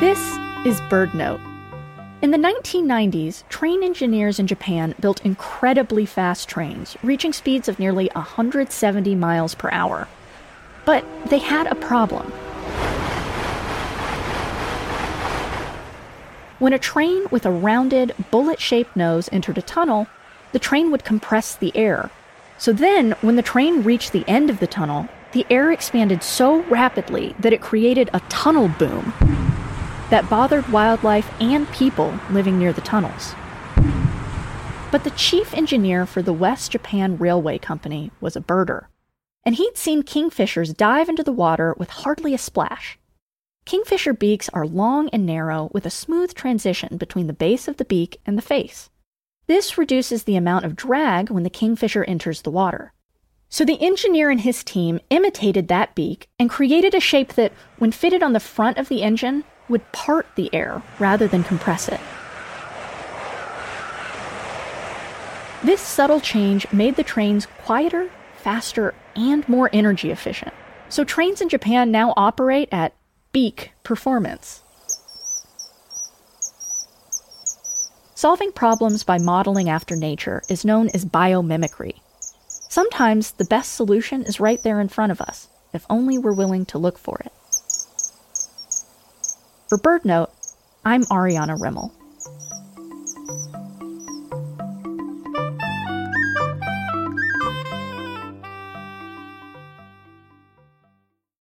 This is BirdNote. In the 1990s, train engineers in Japan built incredibly fast trains, reaching speeds of nearly 170 miles per hour. But they had a problem. When a train with a rounded, bullet shaped nose entered a tunnel, the train would compress the air. So then, when the train reached the end of the tunnel, the air expanded so rapidly that it created a tunnel boom that bothered wildlife and people living near the tunnels. But the chief engineer for the West Japan Railway Company was a birder, and he'd seen kingfishers dive into the water with hardly a splash. Kingfisher beaks are long and narrow with a smooth transition between the base of the beak and the face. This reduces the amount of drag when the kingfisher enters the water. So the engineer and his team imitated that beak and created a shape that, when fitted on the front of the engine, would part the air rather than compress it. This subtle change made the trains quieter, faster, and more energy efficient. So trains in Japan now operate at beak performance. Solving problems by modeling after nature is known as biomimicry. Sometimes the best solution is right there in front of us, if only we're willing to look for it. For BirdNote, I'm Ariana Remmel.